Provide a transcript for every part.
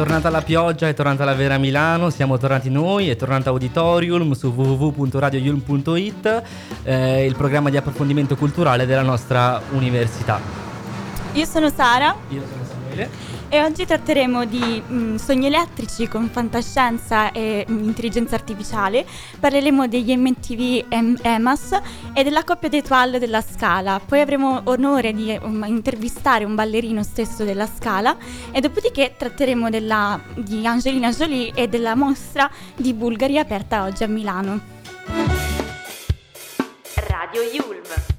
Tornata la pioggia, è tornata la vera Milano, siamo tornati noi, è tornata Auditorium su www.radiojulm.it, eh, il programma di approfondimento culturale della nostra università. Io sono Sara. Io sono Samuele. E oggi tratteremo di mh, mm, sogni elettrici con fantascienza e mh, mm, intelligenza artificiale. Parleremo degli MTV em- EMAS e della coppia d'Etoile della Scala. Poi avremo onore di um, intervistare un ballerino stesso della Scala e dopodiché tratteremo della, di Angelina Jolie e della mostra di Bulgari aperta oggi a Milano. Radio Yulm.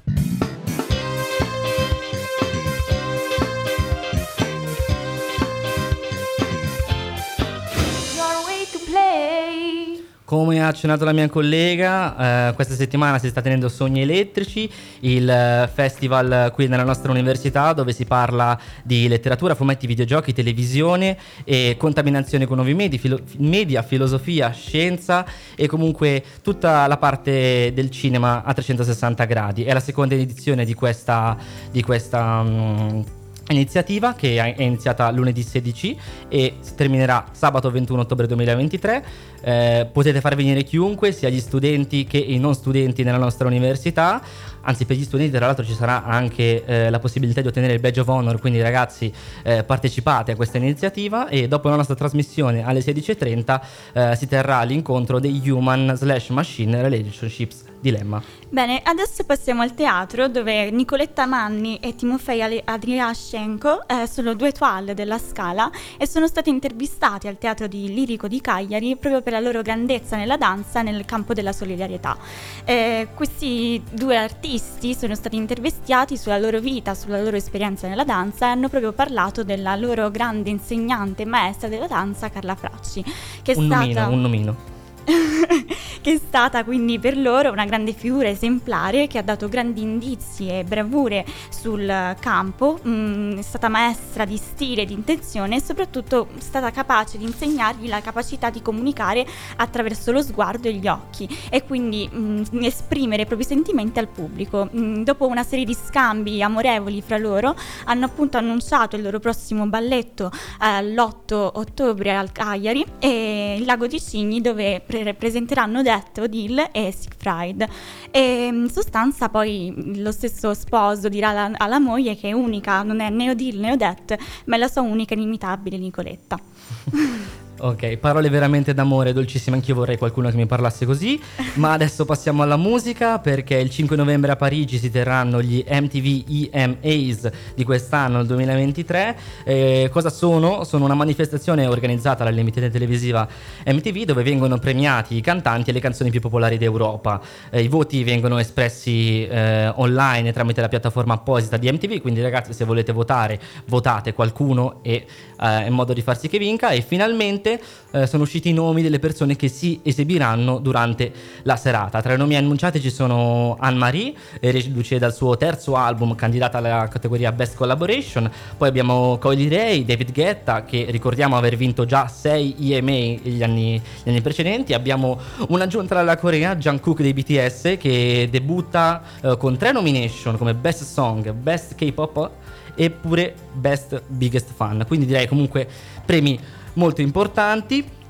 Come ha accennato la mia collega, eh, questa settimana si sta tenendo Sogni Elettrici, il eh, festival qui nella nostra università dove si parla di letteratura, fumetti, videogiochi, televisione e contaminazione con nuovi media, filo- media filosofia, scienza e comunque tutta la parte del cinema a 360 gradi. È la seconda edizione di questa... Di questa um, iniziativa che è iniziata lunedì 16 e terminerà sabato 21 ottobre 2023 eh, potete far venire chiunque, sia gli studenti che i non studenti nella nostra università. Anzi, per gli studenti, tra l'altro, ci sarà anche eh, la possibilità di ottenere il badge of honor. Quindi, ragazzi, eh, partecipate a questa iniziativa. E dopo la nostra trasmissione alle 16.30 eh, si terrà l'incontro dei Human slash Machine Relationships Dilemma. Bene, adesso passiamo al teatro dove Nicoletta Manni e Timofei Adriascenko eh, sono due toile della Scala e sono stati intervistati al teatro di Lirico di Cagliari proprio per la loro grandezza nella danza nel campo della solidarietà. Eh, questi due artisti sono stati intervistati sulla loro vita, sulla loro esperienza nella danza e hanno proprio parlato della loro grande insegnante e maestra della danza Carla Fracci, che è un stata... Nomino, un nomino. che è stata quindi per loro una grande figura esemplare che ha dato grandi indizi e bravure sul campo, mm, è stata maestra di stile, di intenzione e soprattutto è stata capace di insegnargli la capacità di comunicare attraverso lo sguardo e gli occhi e quindi mh, mm, esprimere i propri sentimenti al pubblico. Mh, mm, dopo una serie di scambi amorevoli fra loro hanno appunto annunciato il loro prossimo balletto eh, l'8 ottobre al Cagliari e il Lago di Cigni dove presenteranno Det, Odile e Siegfried. E in sostanza poi lo stesso sposo dirà alla, alla moglie che è unica, non è né Odile né Odette, ma è la sua unica inimitabile Nicoletta. Ok, parole veramente d'amore, dolcissime, anch'io vorrei qualcuno che mi parlasse così, ma adesso passiamo alla musica perché il 5 novembre a Parigi si terranno gli MTV EMAs di quest'anno, il 2023. Eh, cosa sono? Sono una manifestazione organizzata dall'emittente televisiva MTV dove vengono premiati i cantanti e le canzoni più popolari d'Europa. Eh, I voti vengono espressi eh, online tramite la piattaforma apposita di MTV, quindi ragazzi se volete votare, votate qualcuno e eh, in modo di far sì che vinca e finalmente eh, sono usciti i nomi delle persone che si esibiranno durante la serata. Tra i nomi annunciati ci sono Anne-Marie, reduce dal suo terzo album candidata alla categoria Best Collaboration, poi abbiamo Coily Ray, David Guetta che ricordiamo aver vinto già 6 EMA gli anni, gli anni precedenti, abbiamo un'aggiunta dalla Corea, Jungkook dei BTS che debutta eh, con tre nomination come Best Song, Best K-Pop e pure Best Biggest Fan, quindi direi comunque premi molto importanti.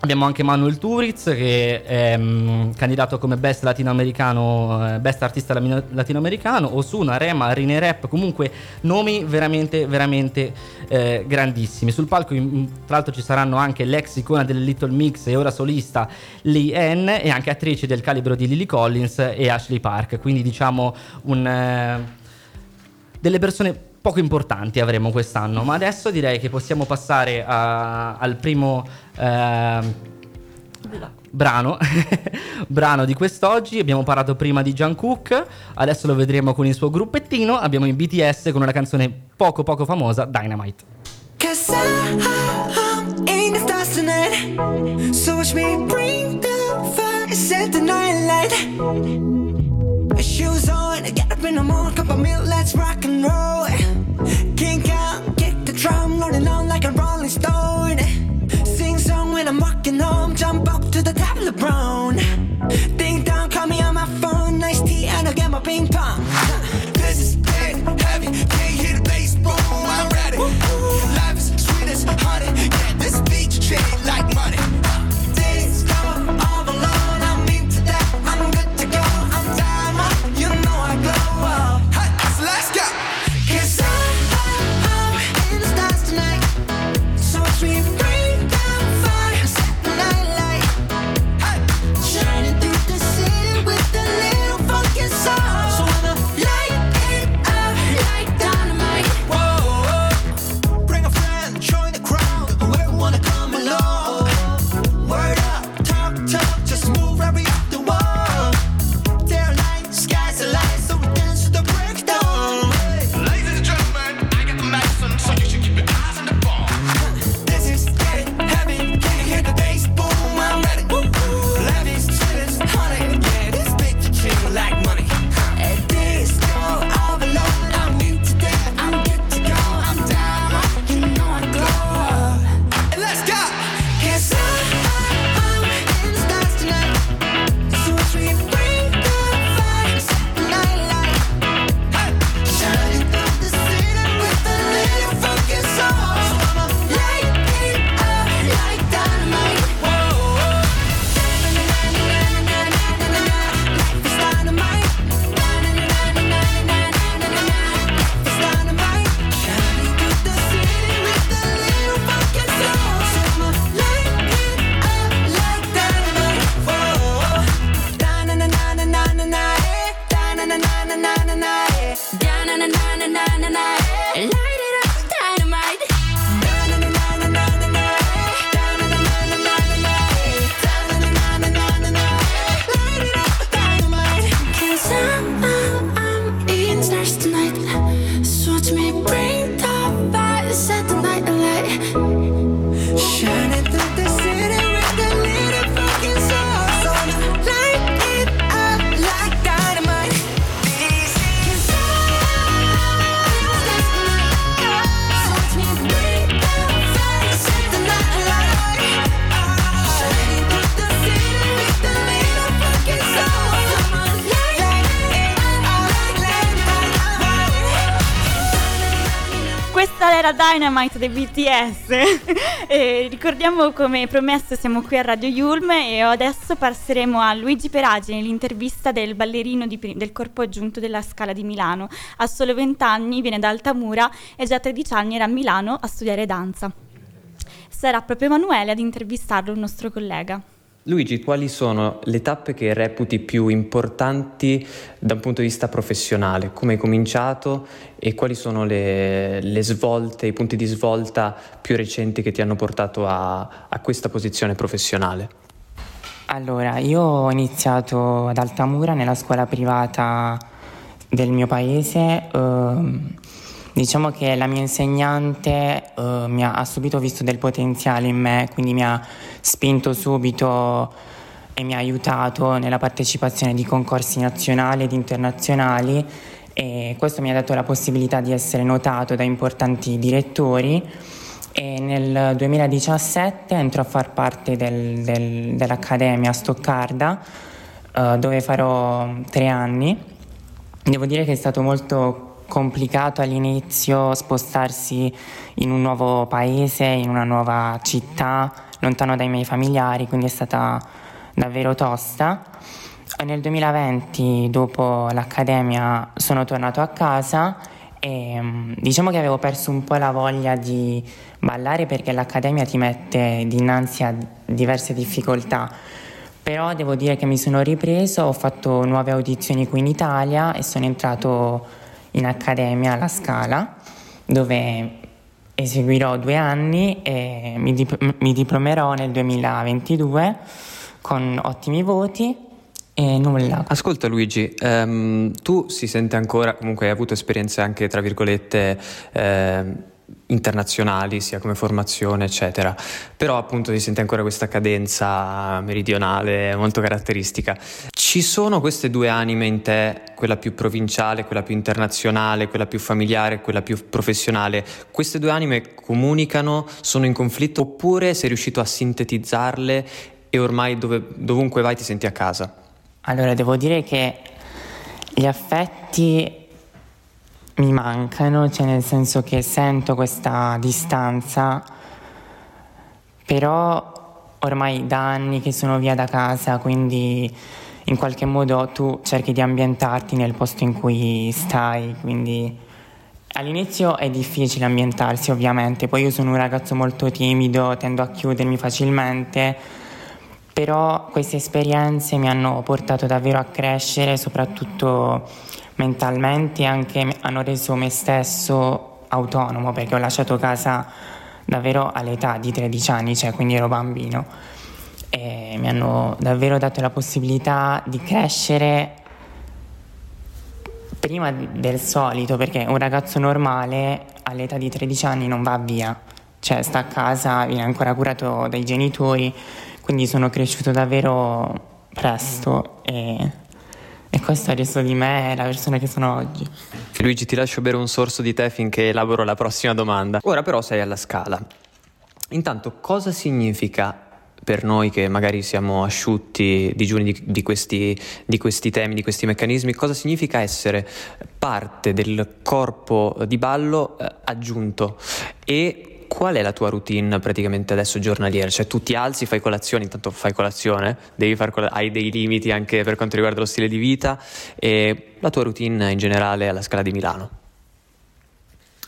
Abbiamo anche Manuel Turiz che è um, candidato come best latinoamericano, eh, best artista latinoamericano, Osuna, Rema, Rine Rap, comunque nomi veramente, veramente eh, grandissimi. Sul palco tra l'altro ci saranno anche l'ex icona del Little Mix e ora solista Lee N e anche attrici del calibro di Lily Collins e Ashley Park, quindi diciamo un, eh, delle persone poco importanti avremo quest'anno, ma adesso direi che possiamo passare a, al primo eh, brano, brano di quest'oggi. Abbiamo parlato prima di Jungkook, adesso lo vedremo con il suo gruppettino. Abbiamo i BTS con una canzone poco poco famosa, Dynamite. So watch me bring the fire, set the night light. Shoes on, get up in the morning, cup of milk, let's rock and roll. Kink out, kick the drum, rolling on like a rolling stone. Sing song when I'm walking home, jump up to the top of the brown. Ding dong, call me on my phone, nice tea, and I'll get my ping pong. This is dead heavy, can't hear the bass boom, I'm ready. Life is sweet as honey, yeah, this beat treat Dynamite dei BTS. Ricordiamo come promesso siamo qui a Radio Yulm e adesso passeremo a Luigi Peragini, l'intervista del ballerino di del corpo aggiunto della Scala di Milano. Ha solo 20 anni, viene da Altamura e già a 13 anni era a Milano a studiare danza. Sarà proprio Emanuele ad intervistarlo, il nostro collega. Luigi, quali sono le tappe che reputi più importanti da un punto di vista professionale? Come hai cominciato e quali sono le, le svolte, i punti di svolta più recenti che ti hanno portato a, a questa posizione professionale? Allora, io ho iniziato ad Altamura nella scuola privata del mio paese. ehm, diciamo che la mia insegnante eh, mi ha, ha subito visto del potenziale in me, quindi mi ha spinto subito e mi ha aiutato nella partecipazione di concorsi nazionali ed internazionali e questo mi ha dato la possibilità di essere notato da importanti direttori e nel 2017 entro a far parte del- del- dell'Accademia Stoccarda eh, dove farò tre anni. Devo dire che è stato molto complicato all'inizio spostarsi in un nuovo paese, in una nuova città, lontano dai miei familiari, quindi è stata davvero tosta. Nel 2020, dopo l'accademia, sono tornato a casa e mm, diciamo che avevo perso un po' la voglia di ballare perché l'accademia ti mette dinanzi a diverse difficoltà. Però devo dire che mi sono ripreso, ho fatto nuove audizioni qui in Italia e sono entrato in accademia alla Scala, dove eseguirò due anni e mi, dip- mi diplomerò nel 2022 con ottimi voti e nulla. Ascolta Luigi, ehm, tu si sente ancora, comunque hai avuto esperienze anche tra virgolette ehm, internazionali, sia come formazione, eccetera. Però appunto si sente ancora questa cadenza meridionale molto caratteristica. Ci sono queste due anime in te, quella più provinciale, quella più internazionale, quella più familiare, quella più professionale. Queste due anime comunicano, sono in conflitto oppure sei riuscito a sintetizzarle e ormai dove, dovunque vai ti senti a casa? Allora, devo dire che gli affetti mi mancano, cioè nel senso che sento questa distanza, però ormai da anni che sono via da casa, quindi in qualche modo tu cerchi di ambientarti nel posto in cui stai, quindi all'inizio è difficile ambientarsi ovviamente, poi io sono un ragazzo molto timido, tendo a chiudermi facilmente, però queste esperienze mi hanno portato davvero a crescere, soprattutto mentalmente, anche hanno reso me stesso autonomo perché ho lasciato casa davvero all'età di 13 anni, cioè quindi ero bambino e mi hanno davvero dato la possibilità di crescere prima del solito perché un ragazzo normale all'età di 13 anni non va via, cioè sta a casa, viene ancora curato dai genitori, quindi sono cresciuto davvero presto e, e questo ha reso di me la persona che sono oggi. Luigi ti lascio bere un sorso di tè finché elaboro la prossima domanda. Ora però sei alla scala. Intanto cosa significa per noi che magari siamo asciutti digiuni di, di, questi, di questi temi, di questi meccanismi, cosa significa essere parte del corpo di ballo eh, aggiunto e qual è la tua routine praticamente adesso giornaliera? Cioè tu ti alzi, fai colazione, intanto fai colazione, col- hai dei limiti anche per quanto riguarda lo stile di vita e la tua routine in generale alla Scala di Milano?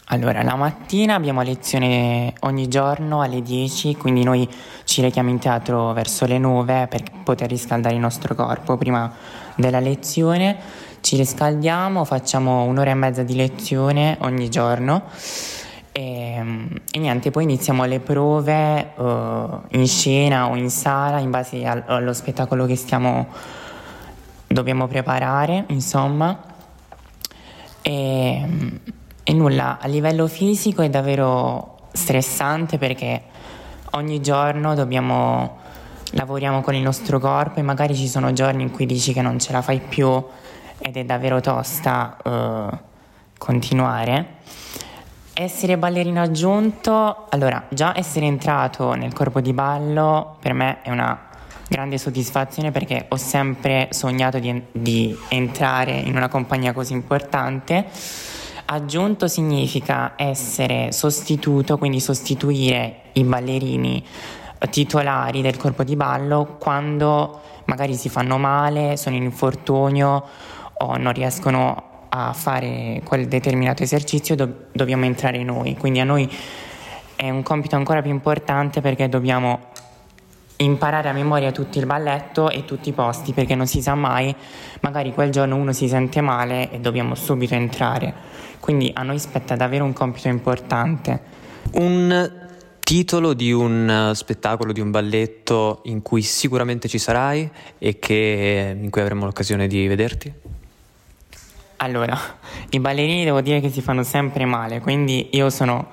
Allora, la mattina abbiamo lezione ogni giorno alle 10, quindi noi ci rechiamo in teatro verso le 9 per poter riscaldare il nostro corpo prima della lezione. Ci riscaldiamo, facciamo un'ora e mezza di lezione ogni giorno e, e niente, poi iniziamo le prove uh, in scena o in sala in base al, allo spettacolo che stiamo dobbiamo preparare, insomma. E, e nulla, a livello fisico è davvero stressante perché ogni giorno dobbiamo lavoriamo con il nostro corpo e magari ci sono giorni in cui dici che non ce la fai più ed è davvero tosta uh, continuare. Essere ballerino aggiunto, allora già essere entrato nel corpo di ballo per me è una grande soddisfazione perché ho sempre sognato di, di entrare in una compagnia così importante Aggiunto significa essere sostituto, quindi sostituire i ballerini titolari del corpo di ballo quando magari si fanno male, sono in infortunio o non riescono a fare quel determinato esercizio, do- dobbiamo entrare noi. Quindi a noi è un compito ancora più importante perché dobbiamo imparare a memoria tutto il balletto e tutti i posti perché non si sa mai, magari quel giorno uno si sente male e dobbiamo subito entrare. Quindi a noi spetta davvero un compito importante. Un titolo di un spettacolo, di un balletto in cui sicuramente ci sarai e che, in cui avremo l'occasione di vederti? Allora, i ballerini devo dire che si fanno sempre male, quindi io sono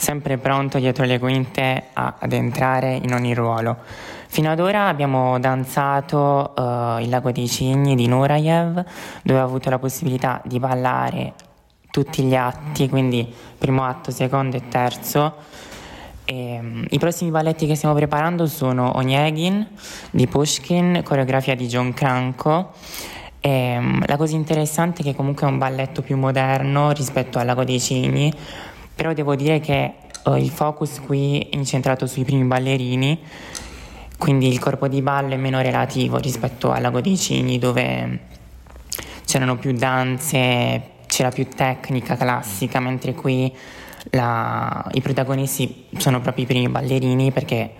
sempre pronto dietro le quinte a, ad entrare in ogni ruolo. Fino ad ora abbiamo danzato uh, il Lago dei Cigni di Nurayev, dove ho avuto la possibilità di ballare tutti gli atti, quindi primo atto, secondo e terzo. E, um, I prossimi balletti che stiamo preparando sono Onegin di Pushkin, coreografia di John Cranco. E, um, la cosa interessante è che comunque è un balletto più moderno rispetto al Lago dei Cigni, però devo dire che uh, il focus qui è incentrato sui primi ballerini, quindi il corpo di ballo è meno relativo rispetto al Lago dei Cigni dove c'erano più danze, c'era più tecnica classica, mentre qui la, i protagonisti sono proprio i primi ballerini perché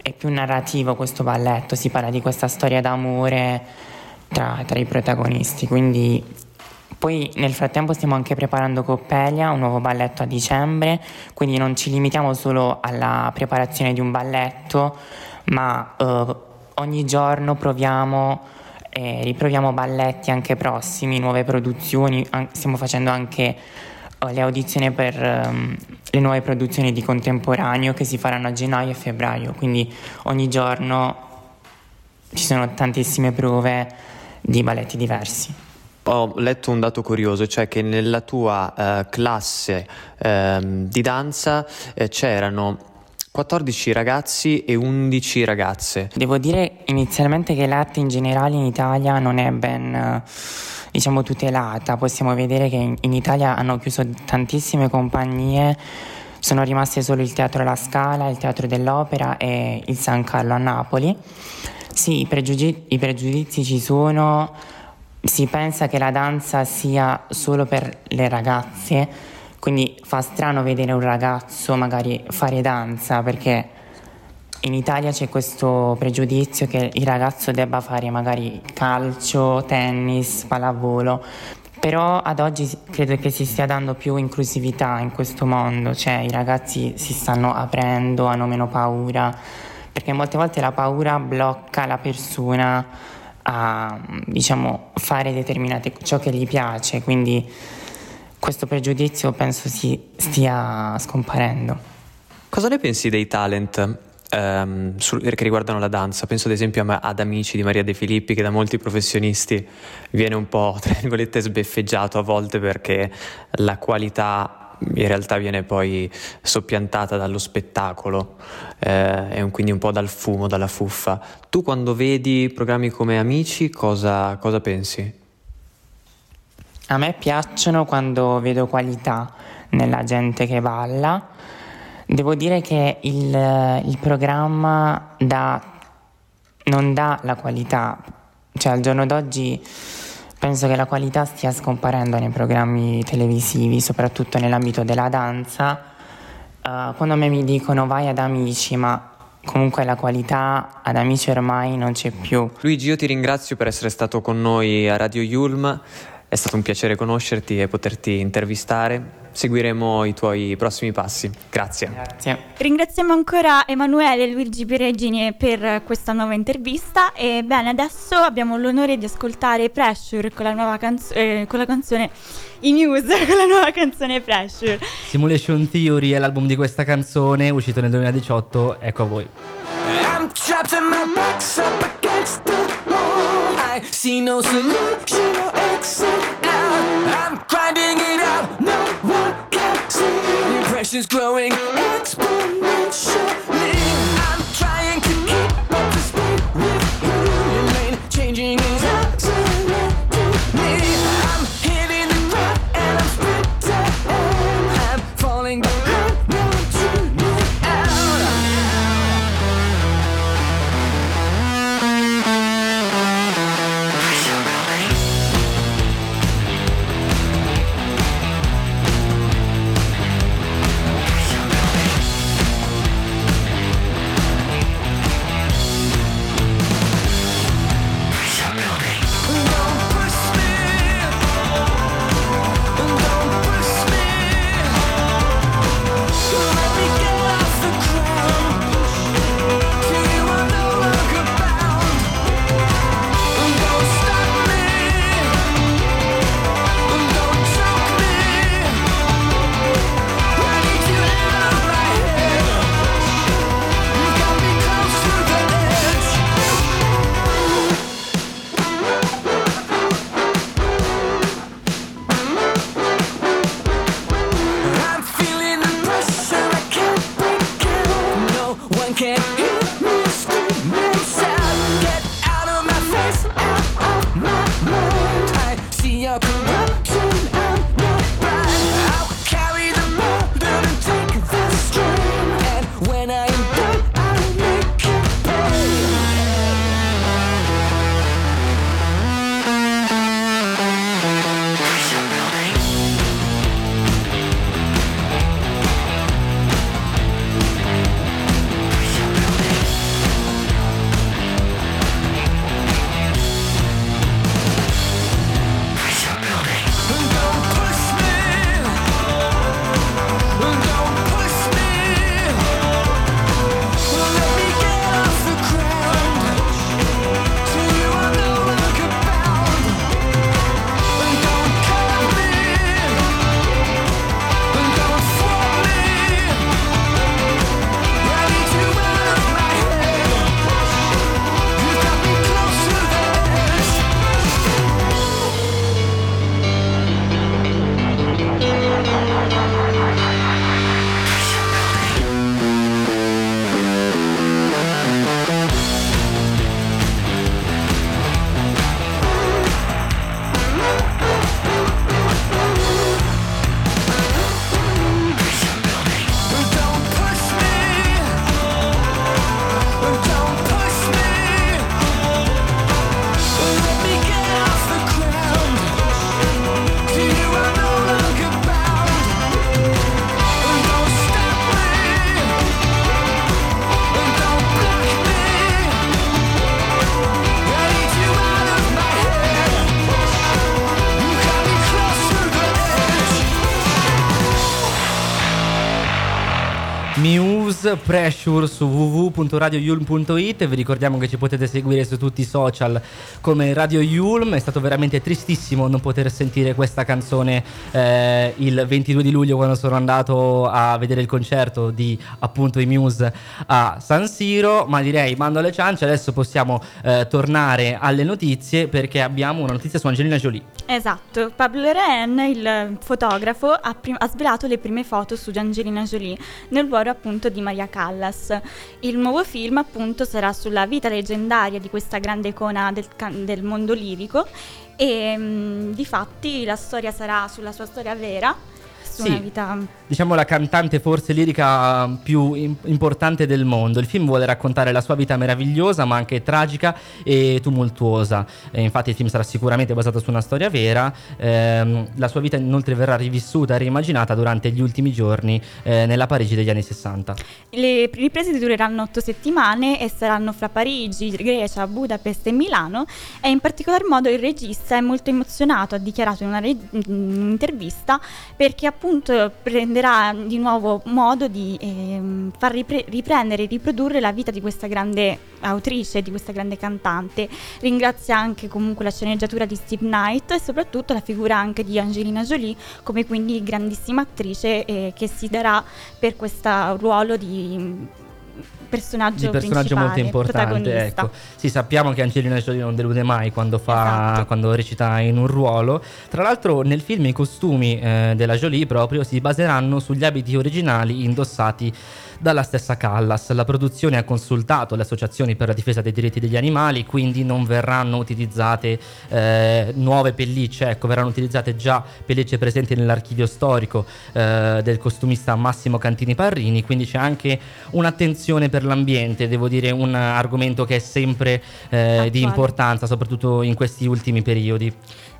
è più narrativo questo balletto, si parla di questa storia d'amore tra, tra i protagonisti, quindi poi nel frattempo stiamo anche preparando Coppelia, un nuovo balletto a dicembre, quindi non ci limitiamo solo alla preparazione di un balletto, ma eh, ogni giorno proviamo e riproviamo balletti anche prossimi, nuove produzioni, stiamo facendo anche uh, le audizioni per um, le nuove produzioni di contemporaneo che si faranno a gennaio e febbraio, quindi ogni giorno ci sono tantissime prove di balletti diversi. Ho letto un dato curioso, cioè che nella tua eh, classe ehm, di danza eh, c'erano 14 ragazzi e 11 ragazze. Devo dire inizialmente che l'arte in generale in Italia non è ben eh, diciamo tutelata, possiamo vedere che in, in Italia hanno chiuso tantissime compagnie, sono rimaste solo il Teatro La Scala, il Teatro dell'Opera e il San Carlo a Napoli. Sì, i, pregiudizi, i pregiudizi ci sono, si pensa che la danza sia solo per le ragazze, quindi fa strano vedere un ragazzo magari fare danza perché in Italia c'è questo pregiudizio che il ragazzo debba fare magari calcio, tennis, pallavolo, però ad oggi credo che si stia dando più inclusività in questo mondo, cioè i ragazzi si stanno aprendo, hanno meno paura perché molte volte la paura blocca la persona a diciamo, fare determinate ciò che gli piace, quindi questo pregiudizio penso si stia scomparendo. Cosa ne pensi dei talent ehm, sul, che riguardano la danza? Penso ad esempio ad Amici di Maria De Filippi che da molti professionisti viene un po' tra sbeffeggiato a volte perché la qualità in realtà viene poi soppiantata dallo spettacolo eh, e quindi un po' dal fumo, dalla fuffa. Tu quando vedi programmi come Amici cosa, cosa pensi? A me piacciono quando vedo qualità nella gente che balla. Devo dire che il, il programma dà, non dà la qualità, cioè al giorno d'oggi Penso che la qualità stia scomparendo nei programmi televisivi, soprattutto nell'ambito della danza. Uh, quando a me mi dicono vai ad amici, ma comunque la qualità ad amici ormai non c'è più. Luigi, io ti ringrazio per essere stato con noi a Radio Yulm. È stato un piacere conoscerti e poterti intervistare. Seguiremo i tuoi prossimi passi. Grazie. Grazie. Ringraziamo ancora Emanuele e Luigi Peregini per questa nuova intervista e bene, adesso abbiamo l'onore di ascoltare Pressure con la, nuova canzo- eh, con la canzone I Muse con la nuova canzone Pressure. Simulation Theory è l'album di questa canzone, uscito nel 2018, ecco a voi. I'm trapped in my box up against the wall. I see no solution or exit out. I'm grinding Pressure's growing exponentially. I'm trying to keep up to speed with you. Your lane changing is Pressure su www.radioyulm.it vi ricordiamo che ci potete seguire su tutti i social come Radio Yulm. È stato veramente tristissimo non poter sentire questa canzone eh, il 22 di luglio quando sono andato a vedere il concerto di appunto i Muse a San Siro. Ma direi mando alle ciance adesso possiamo eh, tornare alle notizie perché abbiamo una notizia su Angelina Jolie. Esatto, Pablo Ren, il fotografo, ha, prim- ha svelato le prime foto su Angelina Jolie nel ruolo appunto di Maria Callas. Il nuovo film appunto sarà sulla vita leggendaria di questa grande icona del, del mondo lirico e mh, di fatti la storia sarà sulla sua storia vera, Sì. una vita diciamo la cantante forse lirica più im- importante del mondo. Il film vuole raccontare la sua vita meravigliosa, ma anche tragica e tumultuosa. E infatti il film sarà sicuramente basato su una storia vera. Ehm, la sua vita inoltre verrà rivissuta e riimmaginata durante gli ultimi giorni eh, nella Parigi degli anni 60. Le riprese dureranno otto settimane e saranno fra Parigi, Grecia, Budapest e Milano e in particolar modo il regista è molto emozionato, ha dichiarato in una re- un'intervista perché appunto prenderà di nuovo modo di ehm, far ripre- riprendere e riprodurre la vita di questa grande autrice, di questa grande cantante. Ringrazia anche comunque la sceneggiatura di Steve Knight e soprattutto la figura anche di Angelina Jolie come quindi grandissima attrice eh, che si darà per questo ruolo di personaggio, di personaggio molto importante. Ecco. Sì, sappiamo che Angelina Jolie non delude mai quando, fa, Esatto. quando recita in un ruolo. Tra l'altro, nel film i costumi eh, della Jolie proprio si baseranno sugli abiti originali indossati dalla stessa Callas. La produzione ha consultato le associazioni per la difesa dei diritti degli animali, quindi non verranno utilizzate eh, nuove pellicce, ecco, verranno utilizzate già pellicce presenti nell'archivio storico eh, del costumista Massimo Cantini Parrini, quindi c'è anche un'attenzione per l'ambiente, devo dire un argomento che è sempre eh, di importanza, soprattutto in questi ultimi periodi.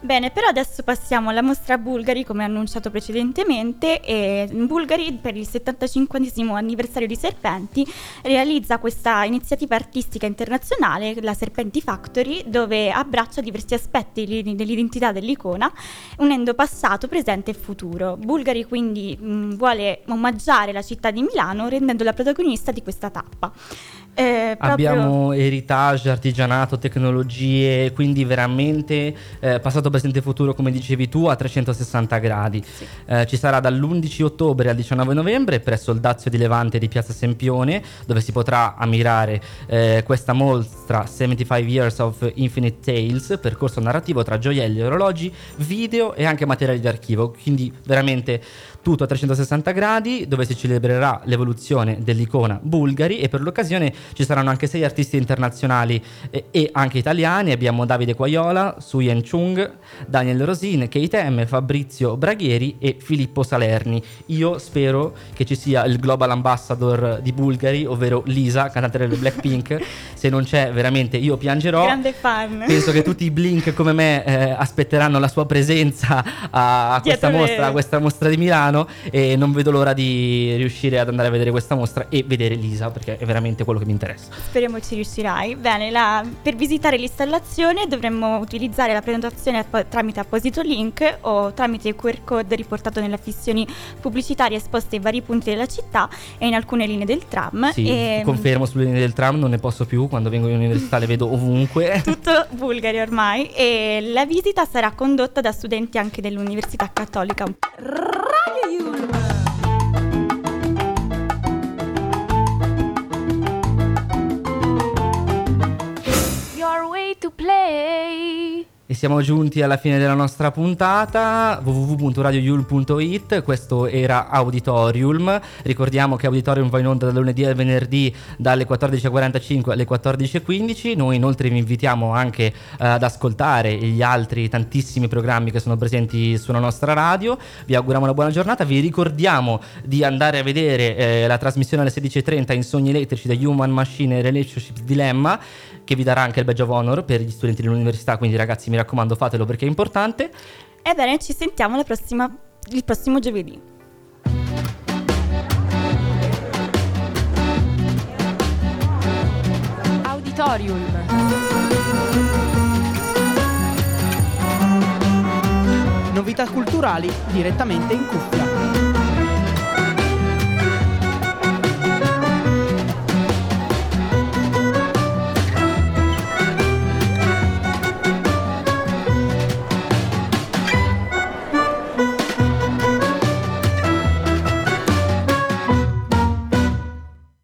Bene, però adesso passiamo alla mostra Bulgari, come annunciato precedentemente, e Bulgari per il 75 anniversario di Serpenti realizza questa iniziativa artistica internazionale, la Serpenti Factory, dove abbraccia diversi aspetti li- dell'identità dell'icona, unendo passato, presente e futuro. Bulgari quindi mh, vuole omaggiare la città di Milano rendendola protagonista di questa tappa. Eh, proprio- Abbiamo heritage, artigianato, tecnologie, quindi veramente eh, passato, presente e futuro, come dicevi tu, a 360 gradi. Eh, ci sarà dall'11 ottobre al 19 novembre presso il Dazio di Levante di Piazza Sempione, dove si potrà ammirare eh, questa mostra 75 Years of Infinite Tales, percorso narrativo tra gioielli, orologi, video e anche materiali di archivo. Quindi veramente tutto a 360 gradi dove si celebrerà l'evoluzione dell'icona Bulgari e per l'occasione ci saranno anche sei artisti internazionali e, e anche italiani. Abbiamo Davide Quaiola, Suyen Chung, Daniel Rosin, Kate M, Fabrizio Braghieri e Filippo Salerni. Io spero che ci sia il Global Ambassador di Bulgari ovvero Lisa, cantante delle Blackpink. Se non c'è veramente io piangerò. Grande fan. Penso che tutti i Blink come me eh, aspetteranno la sua presenza a, a questa mostra, a questa mostra di Milano e non vedo l'ora di riuscire ad andare a vedere questa mostra e vedere Lisa perché è veramente quello che mi interessa. Speriamo ci riuscirai. Bene, la- per visitare l'installazione dovremmo utilizzare la prenotazione appo- tramite apposito link o tramite il QR code riportato nelle affissioni pubblicitarie esposte ai vari punti della città e in alcune linee del tram. Sì, e, confermo sulle linee del tram, non ne posso più, quando vengo in università le vedo ovunque. Tutto bulgari ormai e la visita sarà condotta da studenti anche dell'Università Cattolica. Your way to play. Siamo giunti alla fine della nostra puntata. www.radioyul.it Questo era Auditorium. Ricordiamo che Auditorium va in onda dal lunedì al venerdì dalle 14.45 alle 14.15 Noi inoltre vi invitiamo anche eh, ad ascoltare gli altri tantissimi programmi che sono presenti sulla nostra radio. Vi auguriamo una buona giornata. Vi ricordiamo di andare a vedere eh, la trasmissione alle 16.30 in Sogni Elettrici da Human Machine Relationship Dilemma che vi darà anche il badge of honor per gli studenti dell'università, quindi ragazzi mi raccomando fatelo perché è importante. Ebbene, ci sentiamo la prossima- il prossimo giovedì. Auditorium. Novità culturali direttamente in cuffia.